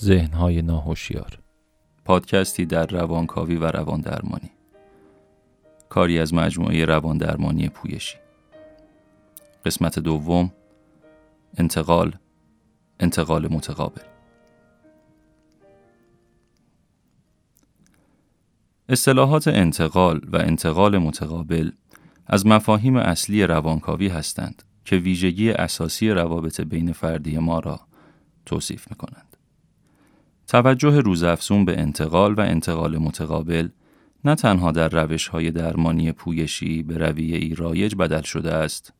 ذهنهای ناهوشیار. پادکستی در روانکاوی و روان درمانی کاری از مجموعه روان درمانی پویشی. قسمت دوم انتقال انتقال متقابل. اصطلاحات انتقال و انتقال متقابل از مفاهیم اصلی روانکاوی هستند که ویژگی اساسی روابط بین فردی ما را توصیف می کنند. توجه روزافزون به انتقال و انتقال متقابل نه تنها در روش های درمانی پویشی به رویه ای رایج بدل شده است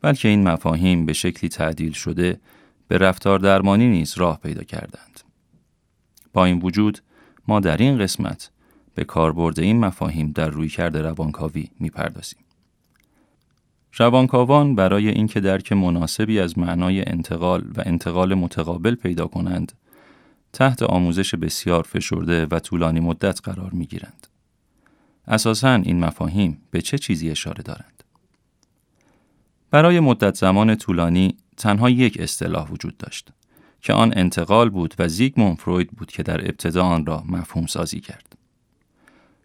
بلکه این مفاهیم به شکلی تعدیل شده به رفتار درمانی نیز راه پیدا کردند. با این وجود ما در این قسمت به کاربرد این مفاهیم در رویکرد روانکاوی می‌پردازیم. روانکاوان برای اینکه درک مناسبی از معنای انتقال و انتقال متقابل پیدا کنند، تحت آموزش بسیار فشرده و طولانی مدت قرار می گیرند. اساساً این مفاهیم به چه چیزی اشاره دارند؟ برای مدت زمان طولانی تنها یک اصطلاح وجود داشت که آن انتقال بود و زیگموند فروید بود که در ابتدا آن را مفهوم سازی کرد.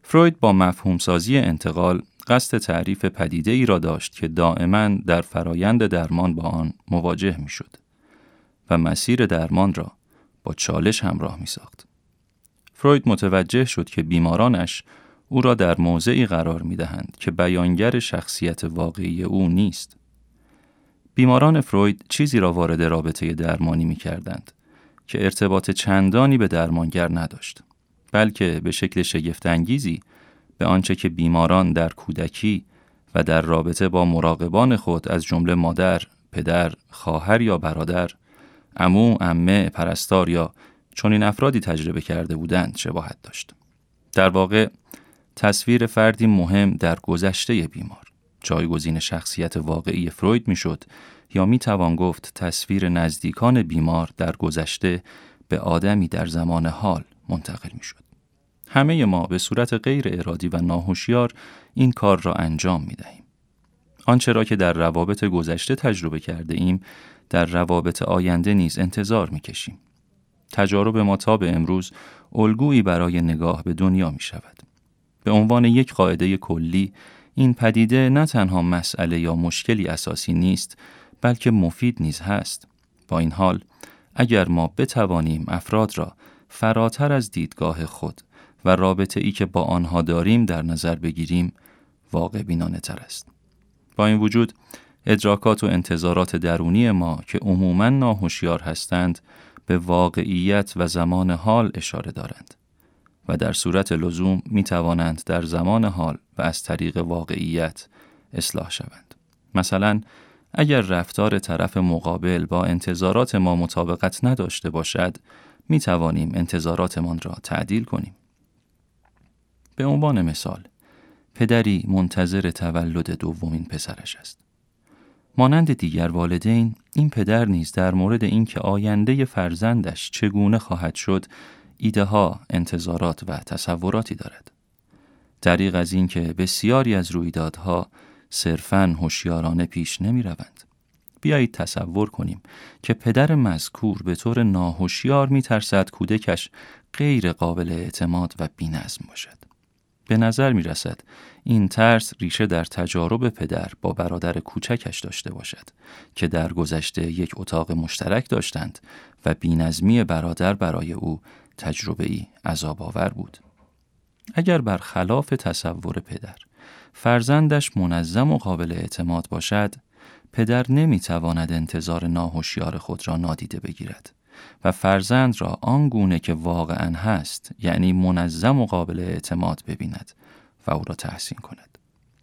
فروید با مفهوم سازی انتقال قصد تعریف پدیده ای را داشت که دائما در فرایند درمان با آن مواجه می شد و مسیر درمان را با چالش همراه می ساخت. فروید متوجه شد که بیمارانش او را در موضعی قرار می دهند که بیانگر شخصیت واقعی او نیست. بیماران فروید چیزی را وارد رابطه درمانی می کردند که ارتباط چندانی به درمانگر نداشت. بلکه به شکل شگفتانگیزی به آنچه که بیماران در کودکی و در رابطه با مراقبان خود از جمله مادر، پدر، خواهر یا برادر، عمو، عمه، پرستار یا چنین افرادی تجربه کرده بودند شباهت داشت. در واقع تصویر فردی مهم در گذشته بیمار جایگزین شخصیت واقعی فروید می‌شد یا می توان گفت تصویر نزدیکان بیمار در گذشته به آدمی در زمان حال منتقل می شد. همه ما به صورت غیر ارادی و ناهوشیار این کار را انجام می دهیم. آنچه را که در روابط گذشته تجربه کرده ایم در روابط آینده نیز انتظار می کشیم. تجارب ما تا به امروز الگویی برای نگاه به دنیا می شود. به عنوان یک قاعده کلی این پدیده نه تنها مسئله یا مشکلی اساسی نیست بلکه مفید نیز هست. با این حال اگر ما بتوانیم افراد را فراتر از دیدگاه خود و رابطه ای که با آنها داریم در نظر بگیریم واقع بینانه تر است. با این وجود ادراکات و انتظارات درونی ما که عموما ناهوشیار هستند به واقعیت و زمان حال اشاره دارند و در صورت لزوم می توانند در زمان حال و از طریق واقعیت اصلاح شوند. مثلا اگر رفتار طرف مقابل با انتظارات ما مطابقت نداشته باشد می توانیم انتظاراتمان را تعدیل کنیم. به عنوان مثال پدری منتظر تولد دومین پسرش است. مانند دیگر والدین این پدر نیز در مورد اینکه آینده فرزندش چگونه خواهد شد ایده ها، انتظارات و تصوراتی دارد. دریغ از اینکه بسیاری از رویدادها صرفاً هوشیارانه پیش نمی روند. بیایید تصور کنیم که پدر مذکور به طور ناهوشیار می ترسد کودکش غیر قابل اعتماد و بینظم باشد. به نظر می رسد این ترس ریشه در تجارب پدر با برادر کوچکش داشته باشد که در گذشته یک اتاق مشترک داشتند و بینظمی برادر برای او تجربه ای عذاب آور بود. اگر بر خلاف تصور پدر فرزندش منظم و قابل اعتماد باشد پدر نمی تواند انتظار ناهوشیار خود را نادیده بگیرد و فرزند را آنگونه که واقعا هست یعنی منظم و قابل اعتماد ببیند و او را تحسین کند.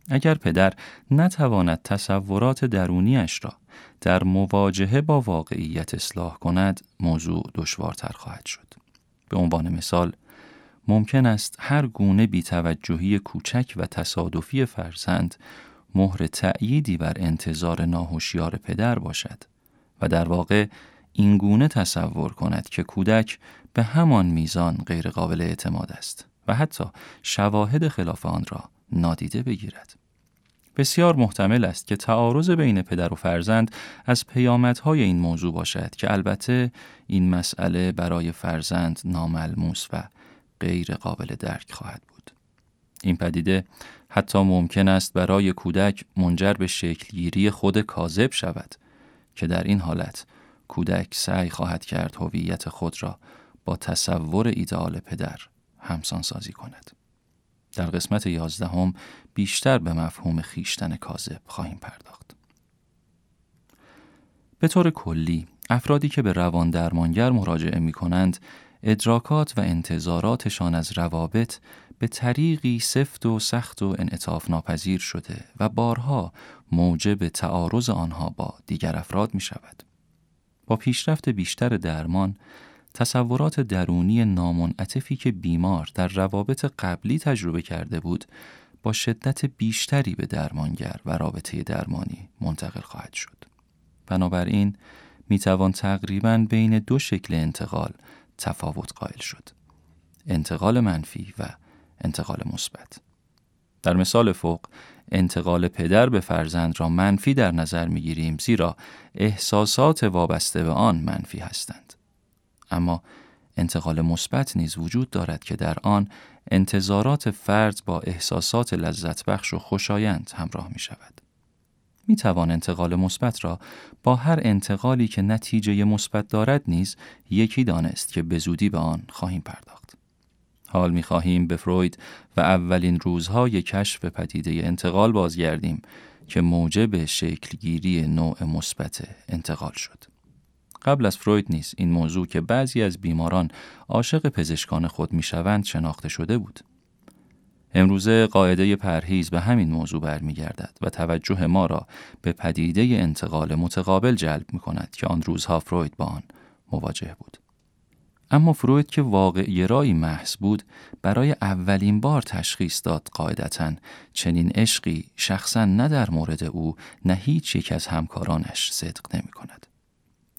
اگر پدر نتواند تصورات درونیش را در مواجهه با واقعیت اصلاح کند موضوع دشوارتر خواهد شد. به عنوان مثال ممکن است هر گونه بیتوجهی کوچک و تصادفی فرزند مهر تأییدی بر انتظار ناهوشیار پدر باشد و در واقع این گونه تصور کند که کودک به همان میزان غیرقابل اعتماد است و حتی شواهد خلاف آن را نادیده بگیرد. بسیار محتمل است که تعارض بین پدر و فرزند از پیامدهای این موضوع باشد که البته این مسئله برای فرزند ناملموس و غیر قابل درک خواهد بود. این پدیده حتی ممکن است برای کودک منجر به شکلگیری خود کاذب شود که در این حالت کودک سعی خواهد کرد هویت خود را با تصور ایدئال پدر همسان سازی کند. در قسمت یازدهم بیشتر به مفهوم خیشتن کاذب خواهیم پرداخت. به طور کلی افرادی که به روان درمانگر مراجعه می کنند ادراکات و انتظاراتشان از روابط به طریقی سفت و سخت و انعطاف ناپذیر شده و بارها موجب تعارض آنها با دیگر افراد می شود. با پیشرفت بیشتر درمان تصورات درونی نامنعطفی که بیمار در روابط قبلی تجربه کرده بود با شدت بیشتری به درمانگر و رابطه درمانی منتقل خواهد شد. بنابراین می توان تقریبا بین دو شکل انتقال تفاوت قائل شد. انتقال منفی و انتقال مثبت. در مثال فوق انتقال پدر به فرزند را منفی در نظر می گیریم زیرا احساسات وابسته به آن منفی هستند. اما انتقال مثبت نیز وجود دارد که در آن انتظارات فرد با احساسات لذت بخش و خوشایند همراه می شود. می توان انتقال مثبت را با هر انتقالی که نتیجه مثبت دارد نیز یکی دانست که به زودی به آن خواهیم پرداخت. حال می خواهیم به فروید و اولین روزهای کشف پدیده انتقال بازگردیم که موجب شکلگیری نوع مثبت انتقال شد. قبل از فروید نیز این موضوع که بعضی از بیماران عاشق پزشکان خود می‌شوند شناخته شده بود. امروزه قاعده پرهیز به همین موضوع برمیگردد و توجه ما را به پدیده انتقال متقابل جلب می کند که آن روزها فروید با آن مواجه بود. اما فروید که واقع رایی محض بود برای اولین بار تشخیص داد قاعدتا چنین عشقی شخصا نه در مورد او نه هیچ یک از همکارانش صدق نمی کند.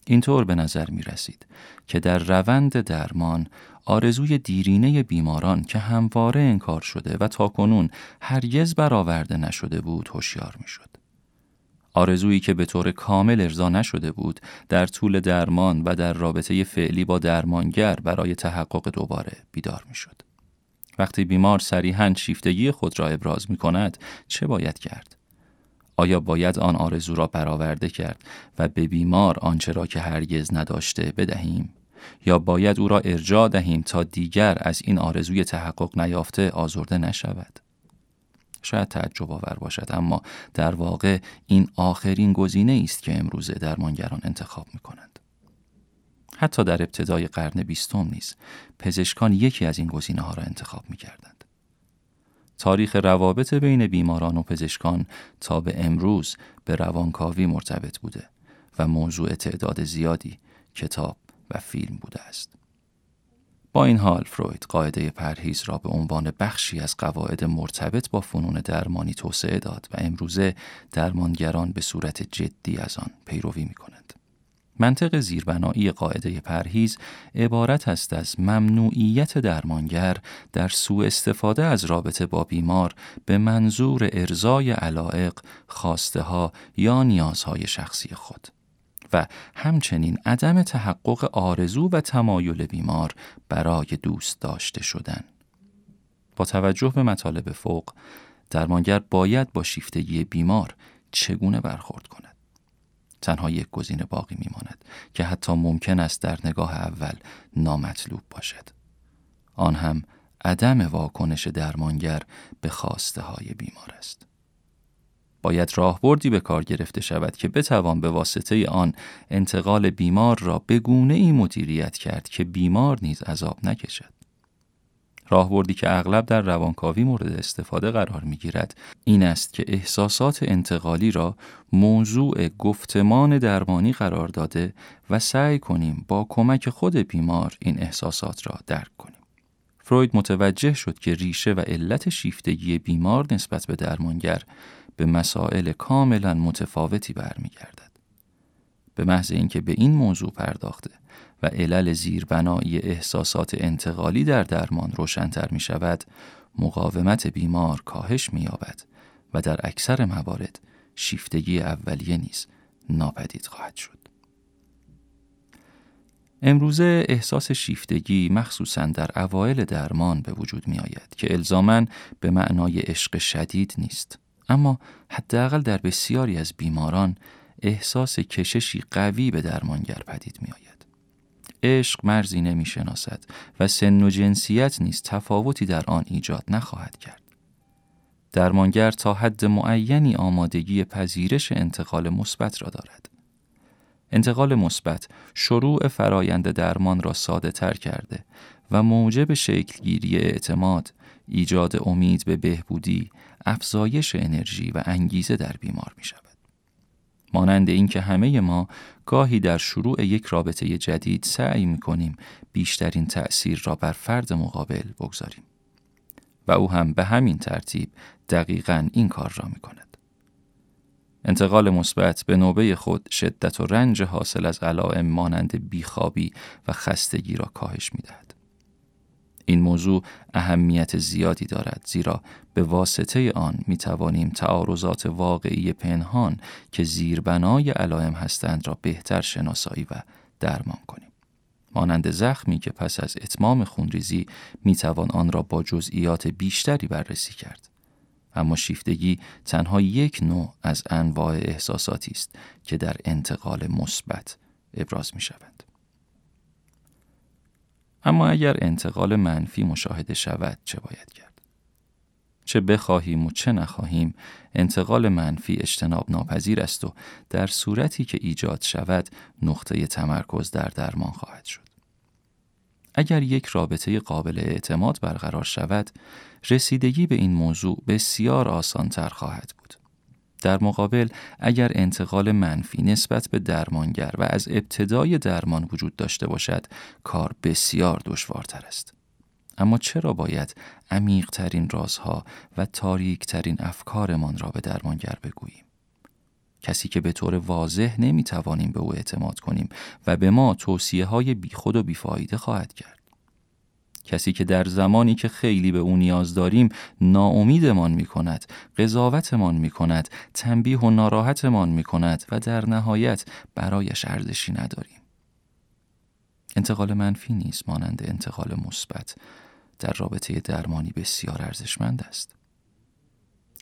اینطور به نظر می رسید که در روند درمان آرزوی دیرینه بیماران که همواره انکار شده و تاکنون هرگز برآورده نشده بود هوشیار می شد. آرزویی که به طور کامل ارضا نشده بود در طول درمان و در رابطه فعلی با درمانگر برای تحقق دوباره بیدار می شد. وقتی بیمار صریحا شیفتگی خود را ابراز می کند چه باید کرد؟ آیا باید آن آرزو را برآورده کرد و به بیمار آنچه را که هرگز نداشته بدهیم یا باید او را ارجاع دهیم تا دیگر از این آرزوی تحقق نیافته آزرده نشود شاید تعجب آور باشد اما در واقع این آخرین گزینه است که امروزه درمانگران انتخاب می کنند. حتی در ابتدای قرن بیستم نیز پزشکان یکی از این گزینه ها را انتخاب می کردند. تاریخ روابط بین بیماران و پزشکان تا به امروز به روانکاوی مرتبط بوده و موضوع تعداد زیادی کتاب و فیلم بوده است. با این حال فروید قاعده پرهیز را به عنوان بخشی از قواعد مرتبط با فنون درمانی توسعه داد و امروزه درمانگران به صورت جدی از آن پیروی می کنند. منطق زیربنایی قاعده پرهیز عبارت است از ممنوعیت درمانگر در سوء استفاده از رابطه با بیمار به منظور ارزای علائق، خواسته ها یا نیازهای شخصی خود و همچنین عدم تحقق آرزو و تمایل بیمار برای دوست داشته شدن. با توجه به مطالب فوق، درمانگر باید با شیفتگی بیمار چگونه برخورد کند. تنها یک گزینه باقی میماند که حتی ممکن است در نگاه اول نامطلوب باشد آن هم عدم واکنش درمانگر به خواسته های بیمار است باید راهبردی به کار گرفته شود که بتوان به واسطه آن انتقال بیمار را به گونه ای مدیریت کرد که بیمار نیز عذاب نکشد راهبردی که اغلب در روانکاوی مورد استفاده قرار می گیرد این است که احساسات انتقالی را موضوع گفتمان درمانی قرار داده و سعی کنیم با کمک خود بیمار این احساسات را درک کنیم. فروید متوجه شد که ریشه و علت شیفتگی بیمار نسبت به درمانگر به مسائل کاملا متفاوتی برمیگردد. به محض اینکه به این موضوع پرداخته و علل زیربنایی احساسات انتقالی در درمان روشنتر می شود، مقاومت بیمار کاهش می یابد و در اکثر موارد شیفتگی اولیه نیز ناپدید خواهد شد. امروزه احساس شیفتگی مخصوصا در اوایل درمان به وجود می آید که الزامن به معنای عشق شدید نیست اما حداقل در بسیاری از بیماران احساس کششی قوی به درمانگر پدید می آید. عشق مرزی نمی شناسد و سن و جنسیت نیز تفاوتی در آن ایجاد نخواهد کرد. درمانگر تا حد معینی آمادگی پذیرش انتقال مثبت را دارد. انتقال مثبت شروع فرایند درمان را ساده تر کرده و موجب شکلگیری اعتماد، ایجاد امید به بهبودی، افزایش انرژی و انگیزه در بیمار می شود. مانند اینکه همه ما گاهی در شروع یک رابطه جدید سعی می کنیم بیشترین تأثیر را بر فرد مقابل بگذاریم. و او هم به همین ترتیب دقیقا این کار را می کند. انتقال مثبت به نوبه خود شدت و رنج حاصل از علائم مانند بیخوابی و خستگی را کاهش می دهد. این موضوع اهمیت زیادی دارد زیرا به واسطه آن می توانیم تعارضات واقعی پنهان که زیربنای علائم هستند را بهتر شناسایی و درمان کنیم. مانند زخمی که پس از اتمام خونریزی می توان آن را با جزئیات بیشتری بررسی کرد. اما شیفتگی تنها یک نوع از انواع احساساتی است که در انتقال مثبت ابراز می شود. اما اگر انتقال منفی مشاهده شود چه باید کرد؟ چه بخواهیم و چه نخواهیم انتقال منفی اجتناب ناپذیر است و در صورتی که ایجاد شود نقطه تمرکز در درمان خواهد شد. اگر یک رابطه قابل اعتماد برقرار شود، رسیدگی به این موضوع بسیار آسان تر خواهد بود. در مقابل اگر انتقال منفی نسبت به درمانگر و از ابتدای درمان وجود داشته باشد کار بسیار دشوارتر است. اما چرا باید عمیقترین رازها و تاریکترین افکارمان را به درمانگر بگوییم؟ کسی که به طور واضح نمی توانیم به او اعتماد کنیم و به ما توصیه های بیخود و بیفایده خواهد کرد. کسی که در زمانی که خیلی به او نیاز داریم ناامیدمان می کند قضاوتمان می کند تنبیه و ناراحتمان می کند و در نهایت برایش ارزشی نداریم انتقال منفی نیست مانند انتقال مثبت در رابطه درمانی بسیار ارزشمند است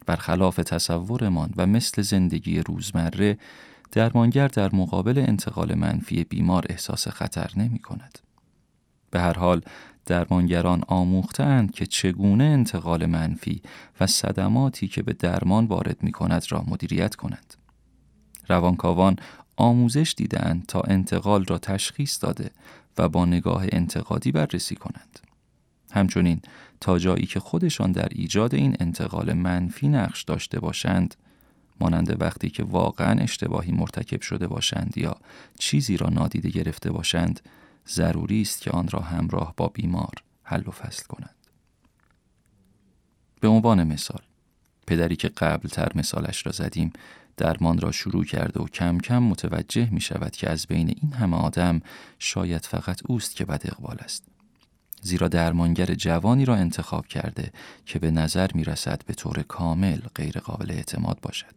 برخلاف تصورمان و مثل زندگی روزمره درمانگر در مقابل انتقال منفی بیمار احساس خطر نمی کند. به هر حال درمانگران آموختند که چگونه انتقال منفی و صدماتی که به درمان وارد می کند را مدیریت کنند. روانکاوان آموزش دیدند تا انتقال را تشخیص داده و با نگاه انتقادی بررسی کنند. همچنین تا جایی که خودشان در ایجاد این انتقال منفی نقش داشته باشند مانند وقتی که واقعا اشتباهی مرتکب شده باشند یا چیزی را نادیده گرفته باشند ضروری است که آن را همراه با بیمار حل و فصل کنند. به عنوان مثال پدری که قبل تر مثالش را زدیم درمان را شروع کرده و کم کم متوجه می شود که از بین این همه آدم شاید فقط اوست که بد اقبال است. زیرا درمانگر جوانی را انتخاب کرده که به نظر می رسد به طور کامل غیر قابل اعتماد باشد.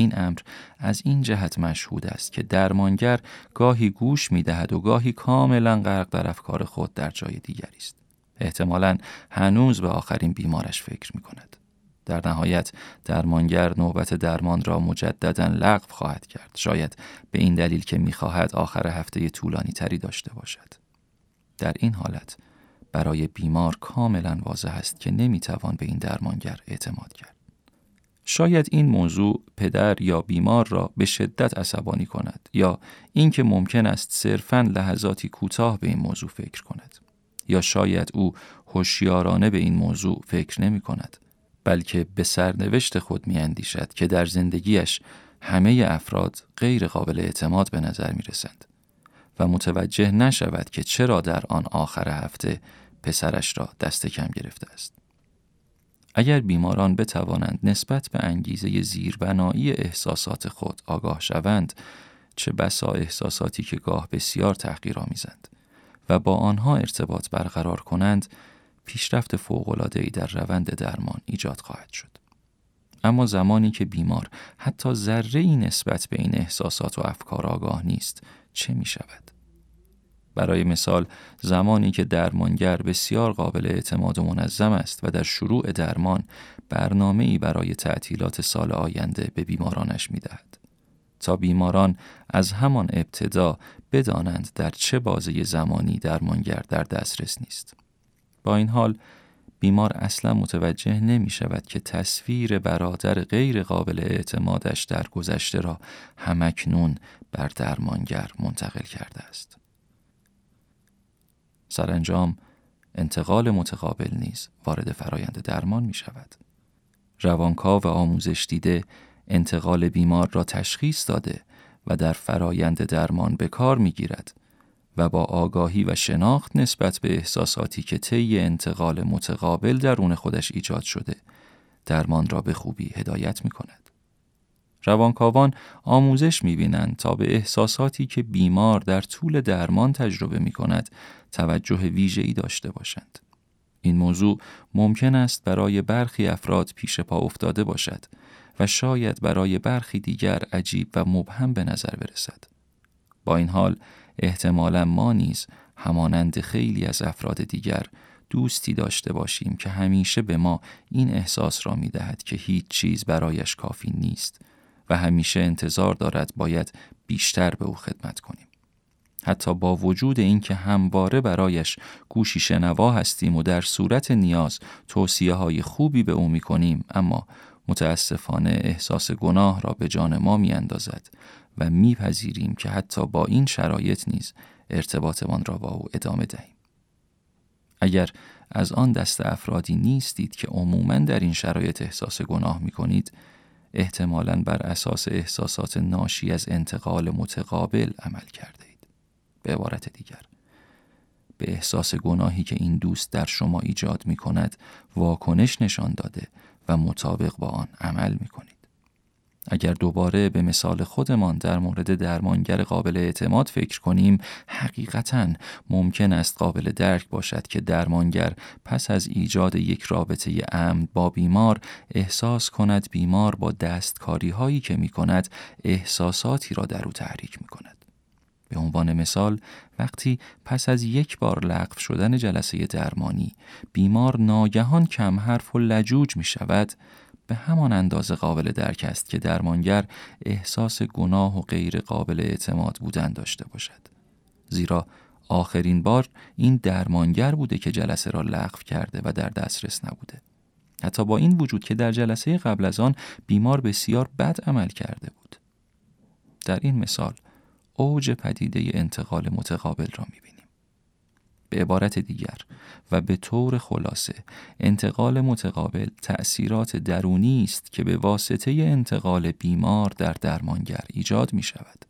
این امر از این جهت مشهود است که درمانگر گاهی گوش می دهد و گاهی کاملا غرق در افکار خود در جای دیگری است. احتمالا هنوز به آخرین بیمارش فکر می کند. در نهایت درمانگر نوبت درمان را مجددا لغو خواهد کرد شاید به این دلیل که می‌خواهد آخر هفته طولانی تری داشته باشد در این حالت برای بیمار کاملا واضح است که نمی‌توان به این درمانگر اعتماد کرد شاید این موضوع پدر یا بیمار را به شدت عصبانی کند یا اینکه ممکن است صرفا لحظاتی کوتاه به این موضوع فکر کند یا شاید او هوشیارانه به این موضوع فکر نمی کند بلکه به سرنوشت خود می اندیشد که در زندگیش همه افراد غیر قابل اعتماد به نظر می رسند و متوجه نشود که چرا در آن آخر هفته پسرش را دست کم گرفته است. اگر بیماران بتوانند نسبت به انگیزه زیربنایی احساسات خود آگاه شوند چه بسا احساساتی که گاه بسیار تحقیرآمیزند و با آنها ارتباط برقرار کنند پیشرفت فوق‌العاده‌ای در روند درمان ایجاد خواهد شد اما زمانی که بیمار حتی ذره ای نسبت به این احساسات و افکار آگاه نیست چه می شود؟ برای مثال زمانی که درمانگر بسیار قابل اعتماد و منظم است و در شروع درمان برنامه ای برای تعطیلات سال آینده به بیمارانش می دهد. تا بیماران از همان ابتدا بدانند در چه بازه زمانی درمانگر در دسترس نیست. با این حال بیمار اصلا متوجه نمی شود که تصویر برادر غیر قابل اعتمادش در گذشته را همکنون بر درمانگر منتقل کرده است. سرانجام انتقال متقابل نیز وارد فرایند درمان می شود. روانکاو و آموزش دیده انتقال بیمار را تشخیص داده و در فرایند درمان به کار می گیرد و با آگاهی و شناخت نسبت به احساساتی که طی انتقال متقابل درون خودش ایجاد شده درمان را به خوبی هدایت می کند. روانکاوان آموزش می بینند تا به احساساتی که بیمار در طول درمان تجربه می کند توجه ویژه‌ای داشته باشند. این موضوع ممکن است برای برخی افراد پیش پا افتاده باشد و شاید برای برخی دیگر عجیب و مبهم به نظر برسد. با این حال احتمالا ما نیز همانند خیلی از افراد دیگر دوستی داشته باشیم که همیشه به ما این احساس را می دهد که هیچ چیز برایش کافی نیست و همیشه انتظار دارد باید بیشتر به او خدمت کنیم. حتی با وجود اینکه همواره برایش گوشی شنوا هستیم و در صورت نیاز توصیه های خوبی به او می کنیم اما متاسفانه احساس گناه را به جان ما می اندازد و میپذیریم که حتی با این شرایط نیز ارتباطمان را با او ادامه دهیم. اگر از آن دست افرادی نیستید که عموما در این شرایط احساس گناه می کنید، احتمالا بر اساس احساسات ناشی از انتقال متقابل عمل کرده اید. به عبارت دیگر، به احساس گناهی که این دوست در شما ایجاد می کند واکنش نشان داده و مطابق با آن عمل می کنید. اگر دوباره به مثال خودمان در مورد درمانگر قابل اعتماد فکر کنیم حقیقتا ممکن است قابل درک باشد که درمانگر پس از ایجاد یک رابطه امن با بیمار احساس کند بیمار با دستکاری هایی که می کند احساساتی را در او تحریک می کند. به عنوان مثال وقتی پس از یک بار لغو شدن جلسه درمانی بیمار ناگهان کم حرف و لجوج می شود به همان اندازه قابل درک است که درمانگر احساس گناه و غیر قابل اعتماد بودن داشته باشد. زیرا آخرین بار این درمانگر بوده که جلسه را لغو کرده و در دسترس نبوده. حتی با این وجود که در جلسه قبل از آن بیمار بسیار بد عمل کرده بود. در این مثال اوج پدیده انتقال متقابل را می‌بینیم. به عبارت دیگر و به طور خلاصه انتقال متقابل تأثیرات درونی است که به واسطه انتقال بیمار در درمانگر ایجاد می شود.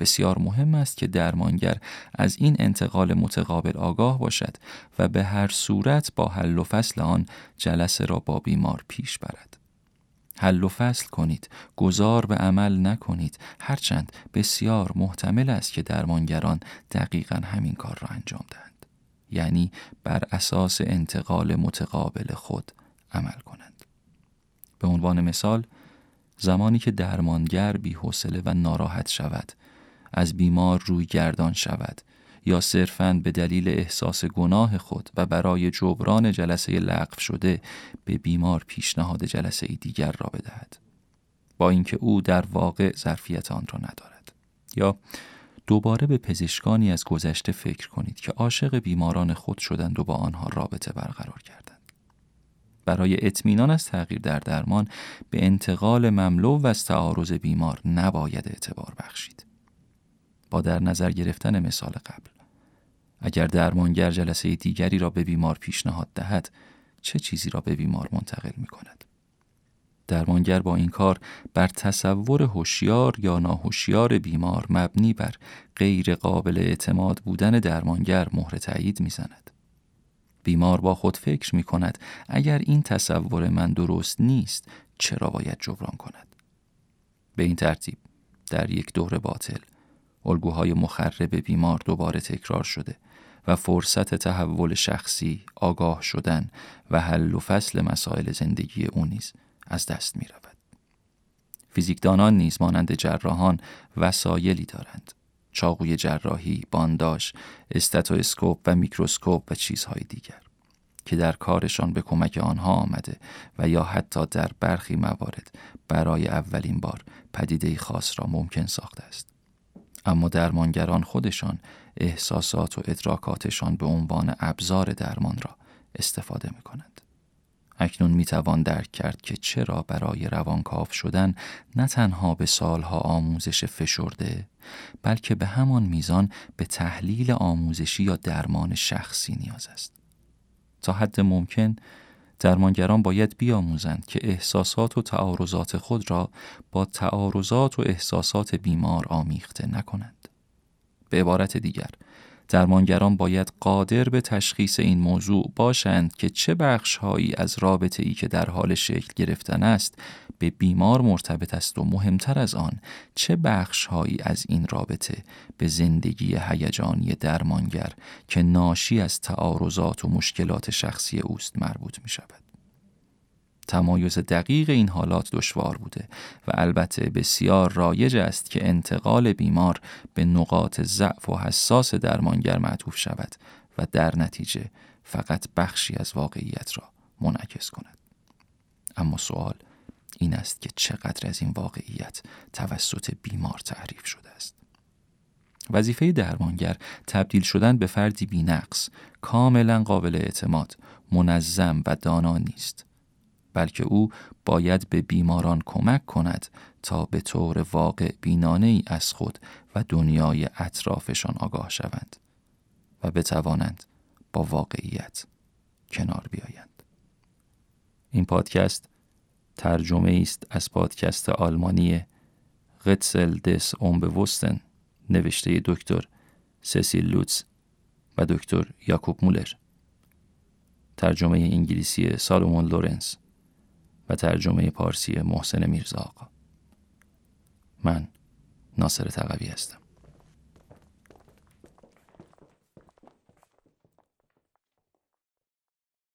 بسیار مهم است که درمانگر از این انتقال متقابل آگاه باشد و به هر صورت با حل و فصل آن جلسه را با بیمار پیش برد. حل و فصل کنید. گذار به عمل نکنید. هرچند بسیار محتمل است که درمانگران دقیقا همین کار را انجام دهند. یعنی بر اساس انتقال متقابل خود عمل کنند. به عنوان مثال زمانی که درمانگر حوصله و ناراحت شود از بیمار روی گردان شود یا صرفاً به دلیل احساس گناه خود و برای جبران جلسه لغو شده به بیمار پیشنهاد جلسه دیگر را بدهد. با اینکه او در واقع ظرفیت آن را ندارد. یا دوباره به پزشکانی از گذشته فکر کنید که عاشق بیماران خود شدند و با آنها رابطه برقرار کردند. برای اطمینان از تغییر در درمان به انتقال مملو و از تعارض بیمار نباید اعتبار بخشید. با در نظر گرفتن مثال قبل اگر درمانگر جلسه دیگری را به بیمار پیشنهاد دهد چه چیزی را به بیمار منتقل می کند درمانگر با این کار بر تصور هوشیار یا ناهوشیار بیمار مبنی بر غیر قابل اعتماد بودن درمانگر مهر تایید می‌زند. بیمار با خود فکر می کند اگر این تصور من درست نیست چرا باید جبران کند؟ به این ترتیب در یک دور باطل الگوهای مخرب بیمار دوباره تکرار شده و فرصت تحول شخصی، آگاه شدن و حل و فصل مسائل زندگی او نیز از دست می رود. فیزیکدانان نیز مانند جراحان وسایلی دارند. چاقوی جراحی، بانداش، استاتواسکوپ و میکروسکوپ و چیزهای دیگر که در کارشان به کمک آنها آمده و یا حتی در برخی موارد برای اولین بار پدیده خاص را ممکن ساخته است. اما درمانگران خودشان احساسات و ادراکاتشان به عنوان ابزار درمان را استفاده می کنند. اکنون می توان درک کرد که چرا برای روانکاو شدن نه تنها به سالها آموزش فشرده بلکه به همان میزان به تحلیل آموزشی یا درمان شخصی نیاز است. تا حد ممکن درمانگران باید بیاموزند که احساسات و تعارضات خود را با تعارضات و احساسات بیمار آمیخته نکنند. به عبارت دیگر، درمانگران باید قادر به تشخیص این موضوع باشند که چه بخشهایی از رابطه ای که در حال شکل گرفتن است به بیمار مرتبط است و مهمتر از آن چه بخشهایی از این رابطه به زندگی هیجانی درمانگر که ناشی از تعارضات و مشکلات شخصی اوست مربوط می شود. تمایز دقیق این حالات دشوار بوده و البته بسیار رایج است که انتقال بیمار به نقاط ضعف و حساس درمانگر معطوف شود و در نتیجه فقط بخشی از واقعیت را منعکس کند. اما سوال این است که چقدر از این واقعیت توسط بیمار تعریف شده است. وظیفه درمانگر تبدیل شدن به فردی بینقص، کاملا قابل اعتماد، منظم و دانا نیست. بلکه او باید به بیماران کمک کند تا به طور واقع بینانه ای از خود و دنیای اطرافشان آگاه شوند و بتوانند با واقعیت کنار بیایند. این پادکست ترجمه است از پادکست آلمانی Rätsel des Unbewussten نوشته دکتر سسیل لوتس و دکتر یاکوب مولر ترجمه انگلیسی سالومون لورنس و ترجمه پارسی محسن میرزا آقا. من ناصر تقوی هستم.